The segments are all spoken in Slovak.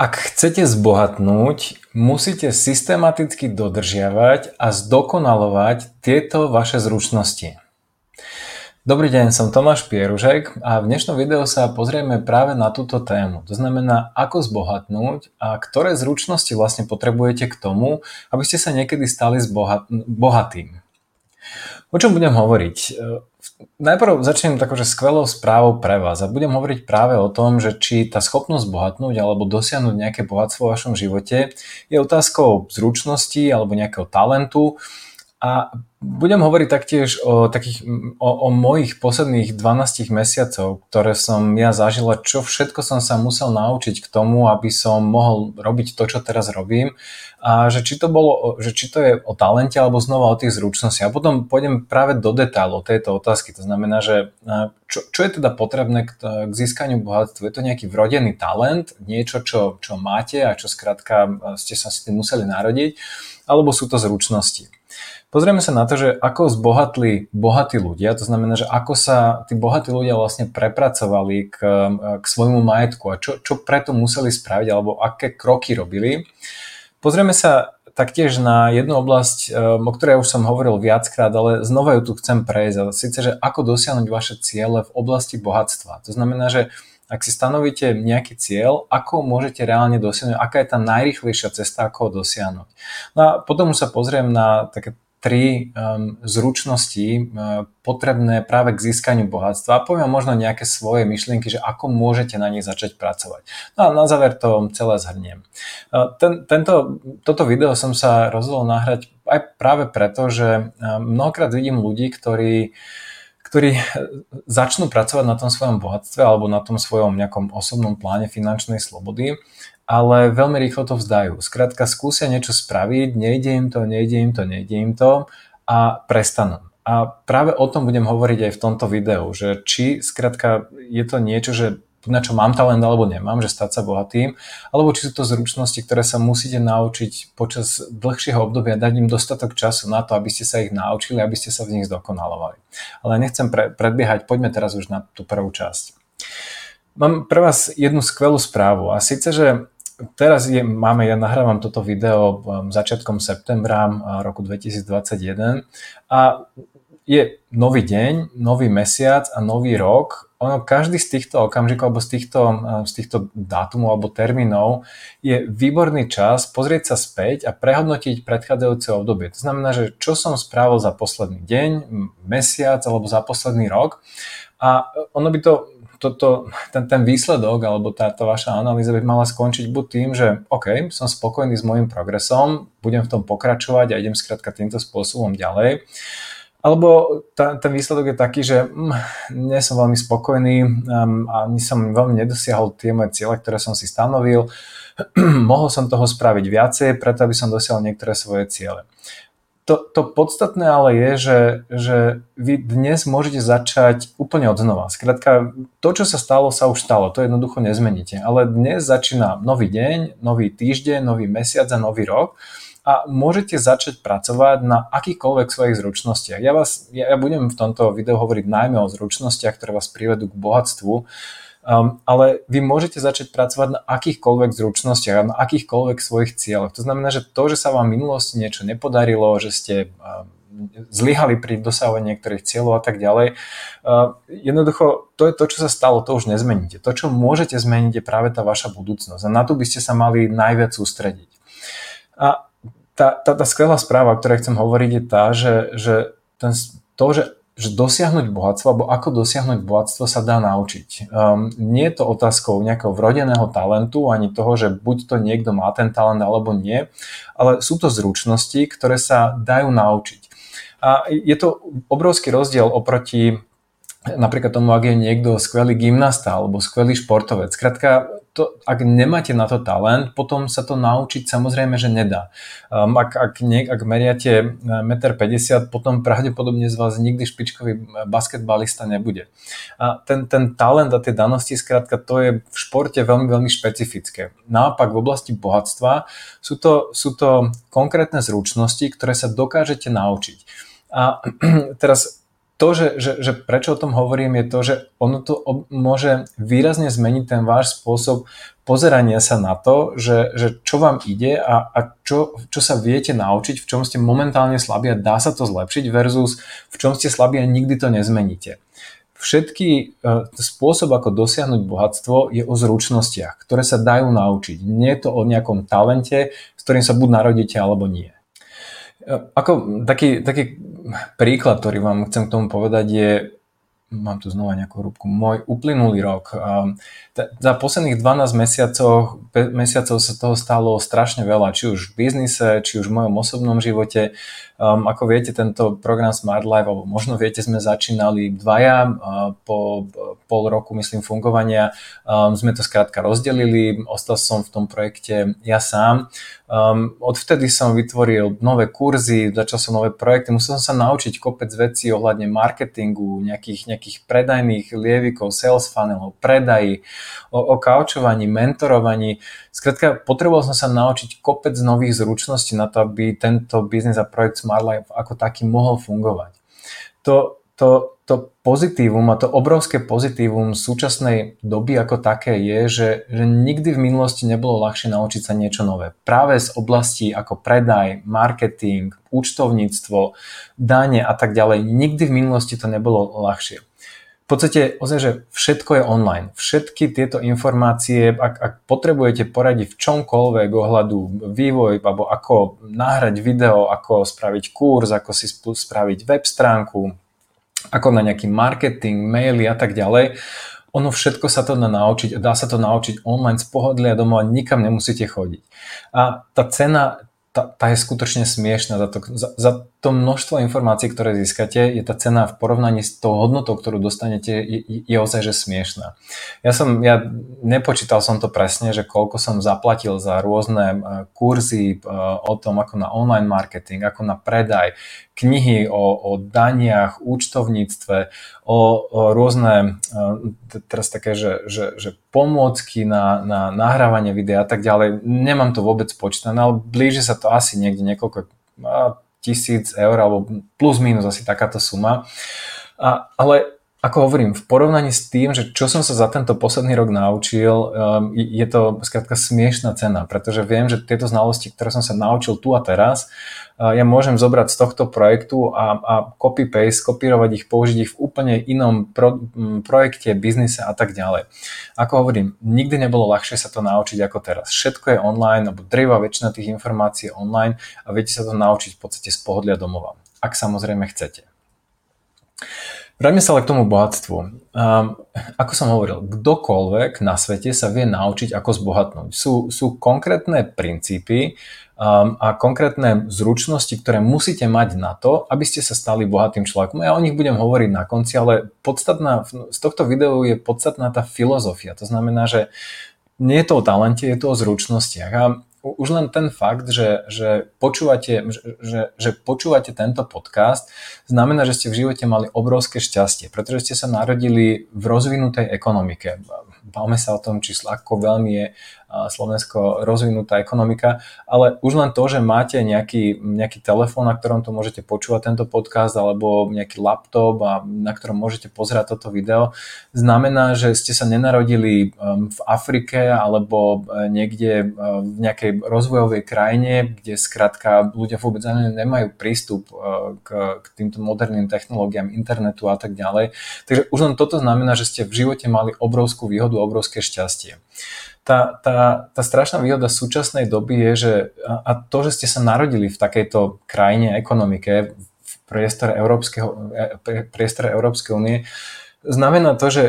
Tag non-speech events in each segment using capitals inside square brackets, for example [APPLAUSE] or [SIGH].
Ak chcete zbohatnúť, musíte systematicky dodržiavať a zdokonalovať tieto vaše zručnosti. Dobrý deň, som Tomáš Pieružek a v dnešnom videu sa pozrieme práve na túto tému. To znamená, ako zbohatnúť a ktoré zručnosti vlastne potrebujete k tomu, aby ste sa niekedy stali bohatým. O čom budem hovoriť? Najprv začnem takou, že skvelou správou pre vás a budem hovoriť práve o tom, že či tá schopnosť bohatnúť alebo dosiahnuť nejaké bohatstvo v vašom živote je otázkou zručnosti alebo nejakého talentu a budem hovoriť taktiež o, takých, o, o mojich posledných 12 mesiacov, ktoré som ja zažila, čo všetko som sa musel naučiť k tomu, aby som mohol robiť to, čo teraz robím a že či to, bolo, že či to je o talente alebo znova o tých zručnostiach. A potom pôjdem práve do detailov tejto otázky. To znamená, že čo, čo je teda potrebné k, k získaniu bohatstva? Je to nejaký vrodený talent, niečo, čo, čo máte a čo skrátka ste sa s tým museli narodiť, alebo sú to zručnosti? Pozrieme sa na to, že ako zbohatli bohatí ľudia, to znamená, že ako sa tí bohatí ľudia vlastne prepracovali k, k svojmu majetku a čo, čo preto museli spraviť alebo aké kroky robili. Pozrieme sa taktiež na jednu oblasť, um, o ktorej už som hovoril viackrát, ale znova ju tu chcem prejsť. A síce, že ako dosiahnuť vaše ciele v oblasti bohatstva. To znamená, že ak si stanovíte nejaký cieľ, ako môžete reálne dosiahnuť, aká je tá najrychlejšia cesta, ako ho dosiahnuť. No a potom už sa pozriem na také tri um, zručnosti uh, potrebné práve k získaniu bohatstva a poviem možno nejaké svoje myšlienky, že ako môžete na nich začať pracovať. No a na záver to celé zhrniem. Uh, ten, tento, toto video som sa rozhodol nahrať aj práve preto, že uh, mnohokrát vidím ľudí, ktorí ktorí začnú pracovať na tom svojom bohatstve alebo na tom svojom nejakom osobnom pláne finančnej slobody ale veľmi rýchlo to vzdajú. Skrátka skúsia niečo spraviť, nejde im to, nejde im to, nejde im to a prestanú. A práve o tom budem hovoriť aj v tomto videu, že či skrátka je to niečo, že na čo mám talent alebo nemám, že stať sa bohatým, alebo či sú to zručnosti, ktoré sa musíte naučiť počas dlhšieho obdobia, dať im dostatok času na to, aby ste sa ich naučili, aby ste sa v nich zdokonalovali. Ale nechcem pre, predbiehať, poďme teraz už na tú prvú časť. Mám pre vás jednu skvelú správu a síce, že teraz je, máme, ja nahrávam toto video um, začiatkom septembra uh, roku 2021 a je nový deň, nový mesiac a nový rok. Ono, každý z týchto okamžikov alebo z týchto, uh, z týchto dátumov alebo termínov je výborný čas pozrieť sa späť a prehodnotiť predchádzajúce obdobie. To znamená, že čo som spravil za posledný deň, mesiac alebo za posledný rok a ono by to toto, ten, ten výsledok alebo táto vaša analýza by mala skončiť buď tým, že OK, som spokojný s môjim progresom, budem v tom pokračovať a idem skrátka týmto spôsobom ďalej. Alebo tá, ten výsledok je taký, že mm, nie som veľmi spokojný um, a ani som veľmi nedosiahol tie moje ciele, ktoré som si stanovil. [CLEARS THROAT] Mohol som toho spraviť viacej, preto aby som dosiahol niektoré svoje ciele to, to podstatné ale je, že, že vy dnes môžete začať úplne od znova. Skrátka, to, čo sa stalo, sa už stalo. To jednoducho nezmeníte. Ale dnes začína nový deň, nový týždeň, nový mesiac a nový rok a môžete začať pracovať na akýchkoľvek svojich zručnostiach. Ja, vás, ja, ja budem v tomto videu hovoriť najmä o zručnostiach, ktoré vás privedú k bohatstvu, Um, ale vy môžete začať pracovať na akýchkoľvek zručnostiach a na akýchkoľvek svojich cieľoch. To znamená, že to, že sa vám v minulosti niečo nepodarilo, že ste um, zlyhali pri dosahovaní niektorých cieľov a tak ďalej. Uh, jednoducho, to je to, čo sa stalo, to už nezmeníte. To, čo môžete zmeniť, je práve tá vaša budúcnosť. A na to by ste sa mali najviac sústrediť. A tá, tá, tá skvelá správa, o ktorej chcem hovoriť, je tá, že, že ten, to, že že dosiahnuť bohatstvo, alebo ako dosiahnuť bohatstvo sa dá naučiť. Um, nie je to otázkou nejakého vrodeného talentu, ani toho, že buď to niekto má ten talent, alebo nie, ale sú to zručnosti, ktoré sa dajú naučiť. A je to obrovský rozdiel oproti napríklad tomu, ak je niekto skvelý gymnasta alebo skvelý športovec. Skrátka, to, ak nemáte na to talent, potom sa to naučiť samozrejme, že nedá. Um, ak, ak, niek, ak meriate 1,50 m, potom pravdepodobne z vás nikdy špičkový basketbalista nebude. A ten, ten talent a tie danosti, skrátka, to je v športe veľmi, veľmi špecifické. Naopak v oblasti bohatstva sú to, sú to konkrétne zručnosti, ktoré sa dokážete naučiť. A [CLEARS THROAT] teraz to, že, že, že prečo o tom hovorím, je to, že ono to môže výrazne zmeniť ten váš spôsob pozerania sa na to, že, že čo vám ide a, a čo, čo sa viete naučiť, v čom ste momentálne slabí a dá sa to zlepšiť versus v čom ste slabí a nikdy to nezmeníte. Všetky uh, spôsob, ako dosiahnuť bohatstvo, je o zručnostiach, ktoré sa dajú naučiť. Nie je to o nejakom talente, s ktorým sa buď narodíte, alebo nie. Uh, ako taký, taký príklad, ktorý vám chcem k tomu povedať je, mám tu znova nejakú rúbku, môj uplynulý rok. Za posledných 12 mesiacov, mesiacov sa toho stalo strašne veľa, či už v biznise, či už v mojom osobnom živote. Um, ako viete, tento program Smart Life, alebo možno viete, sme začínali dvaja, uh, po pol roku, myslím, fungovania um, sme to skrátka rozdelili, ostal som v tom projekte ja sám. Um, odvtedy som vytvoril nové kurzy, začal som nové projekty, musel som sa naučiť kopec vecí ohľadne marketingu, nejakých, nejakých predajných lievikov, sales funnelov, predají, o, o kaučovaní, mentorovaní. Skrátka, potreboval som sa naučiť kopec nových zručností na to, aby tento biznis a projekt Smart Life ako taký mohol fungovať. To, to, to pozitívum a to obrovské pozitívum súčasnej doby ako také je, že, že nikdy v minulosti nebolo ľahšie naučiť sa niečo nové. Práve z oblasti ako predaj, marketing, účtovníctvo, dane a tak ďalej, nikdy v minulosti to nebolo ľahšie podstate ozaj, že všetko je online. Všetky tieto informácie, ak, ak potrebujete poradiť v čomkoľvek ohľadu vývoj, alebo ako nahrať video, ako spraviť kurz, ako si spraviť web stránku, ako na nejaký marketing, maily a tak ďalej, ono všetko sa to dá naučiť, dá sa to naučiť online z pohodlia domova, nikam nemusíte chodiť. A tá cena tá, tá je skutočne smiešná. Za to, za, za to množstvo informácií, ktoré získate, je tá cena v porovnaní s tou hodnotou, ktorú dostanete, je, je ozaj že smiešná. Ja som, ja nepočítal som to presne, že koľko som zaplatil za rôzne e, kurzy e, o tom, ako na online marketing, ako na predaj, knihy o, o daniach, účtovníctve, o, o rôzne, e, teraz také, že, že, že pomôcky na, na nahrávanie videa a tak ďalej. Nemám to vôbec počítané, ale blíži sa to asi niekde niekoľko tisíc eur alebo plus minus asi takáto suma. A, ale ako hovorím, v porovnaní s tým, že čo som sa za tento posledný rok naučil, um, je to skrátka smiešná cena, pretože viem, že tieto znalosti, ktoré som sa naučil tu a teraz, uh, ja môžem zobrať z tohto projektu a, a copy-paste, kopírovať ich, použiť ich v úplne inom pro, projekte, biznise a tak ďalej. Ako hovorím, nikdy nebolo ľahšie sa to naučiť ako teraz. Všetko je online, alebo drevá väčšina tých informácií je online a viete sa to naučiť v podstate z pohodlia domova, ak samozrejme chcete. Vráťme sa ale k tomu bohatstvu. Um, ako som hovoril, kdokoľvek na svete sa vie naučiť, ako zbohatnúť. Sú, sú konkrétne princípy um, a konkrétne zručnosti, ktoré musíte mať na to, aby ste sa stali bohatým človekom. Ja o nich budem hovoriť na konci, ale podstatná, z tohto videu je podstatná tá filozofia. To znamená, že nie je to o talente, je to o zručnostiach. A už len ten fakt, že, že, počúvate, že, že počúvate tento podcast, znamená, že ste v živote mali obrovské šťastie, pretože ste sa narodili v rozvinutej ekonomike. Bavme sa o tom, či ako veľmi je Slovensko rozvinutá ekonomika, ale už len to, že máte nejaký, nejaký telefón, na ktorom to môžete počúvať tento podcast, alebo nejaký laptop, a na ktorom môžete pozerať toto video, znamená, že ste sa nenarodili um, v Afrike alebo uh, niekde uh, v nejakej rozvojovej krajine, kde skrátka ľudia vôbec nemajú prístup uh, k, k týmto moderným technológiám, internetu a tak ďalej. Takže už len toto znamená, že ste v živote mali obrovskú výhodu, obrovské šťastie. Tá, tá, tá strašná výhoda súčasnej doby je, že a to, že ste sa narodili v takejto krajine, ekonomike, v priestore, e, priestore Európskej únie, znamená to, že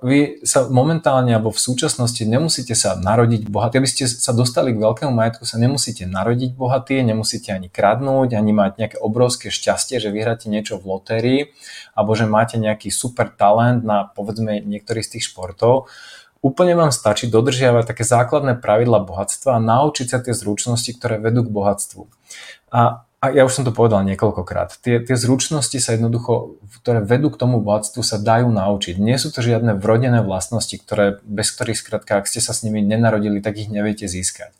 vy sa momentálne alebo v súčasnosti nemusíte sa narodiť bohatý. Aby ste sa dostali k veľkému majetku, sa nemusíte narodiť bohatý, nemusíte ani kradnúť, ani mať nejaké obrovské šťastie, že vyhráte niečo v lotérii, alebo že máte nejaký super talent na povedzme niektorý z tých športov Úplne vám stačí dodržiavať také základné pravidla bohatstva a naučiť sa tie zručnosti, ktoré vedú k bohatstvu. A a ja už som to povedal niekoľkokrát, tie, tie zručnosti sa jednoducho, ktoré vedú k tomu bohatstvu, sa dajú naučiť. Nie sú to žiadne vrodené vlastnosti, ktoré, bez ktorých skrátka, ak ste sa s nimi nenarodili, tak ich neviete získať.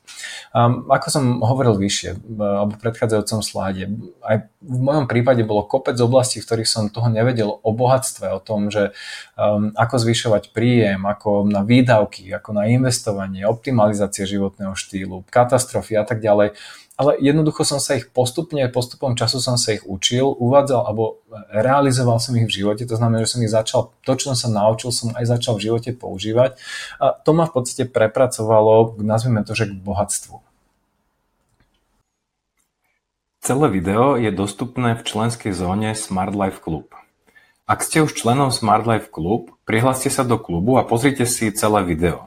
Um, ako som hovoril vyššie, alebo v predchádzajúcom sláde, aj v mojom prípade bolo kopec oblastí, v ktorých som toho nevedel o bohatstve, o tom, že um, ako zvyšovať príjem, ako na výdavky, ako na investovanie, optimalizácie životného štýlu, katastrofy a tak ďalej ale jednoducho som sa ich postupne, postupom času som sa ich učil, uvádzal alebo realizoval som ich v živote, to znamená, že som ich začal, to, čo som sa naučil, som aj začal v živote používať a to ma v podstate prepracovalo, nazvime to, že k bohatstvu. Celé video je dostupné v členskej zóne Smart Life Club. Ak ste už členom Smart Life Club, prihláste sa do klubu a pozrite si celé video.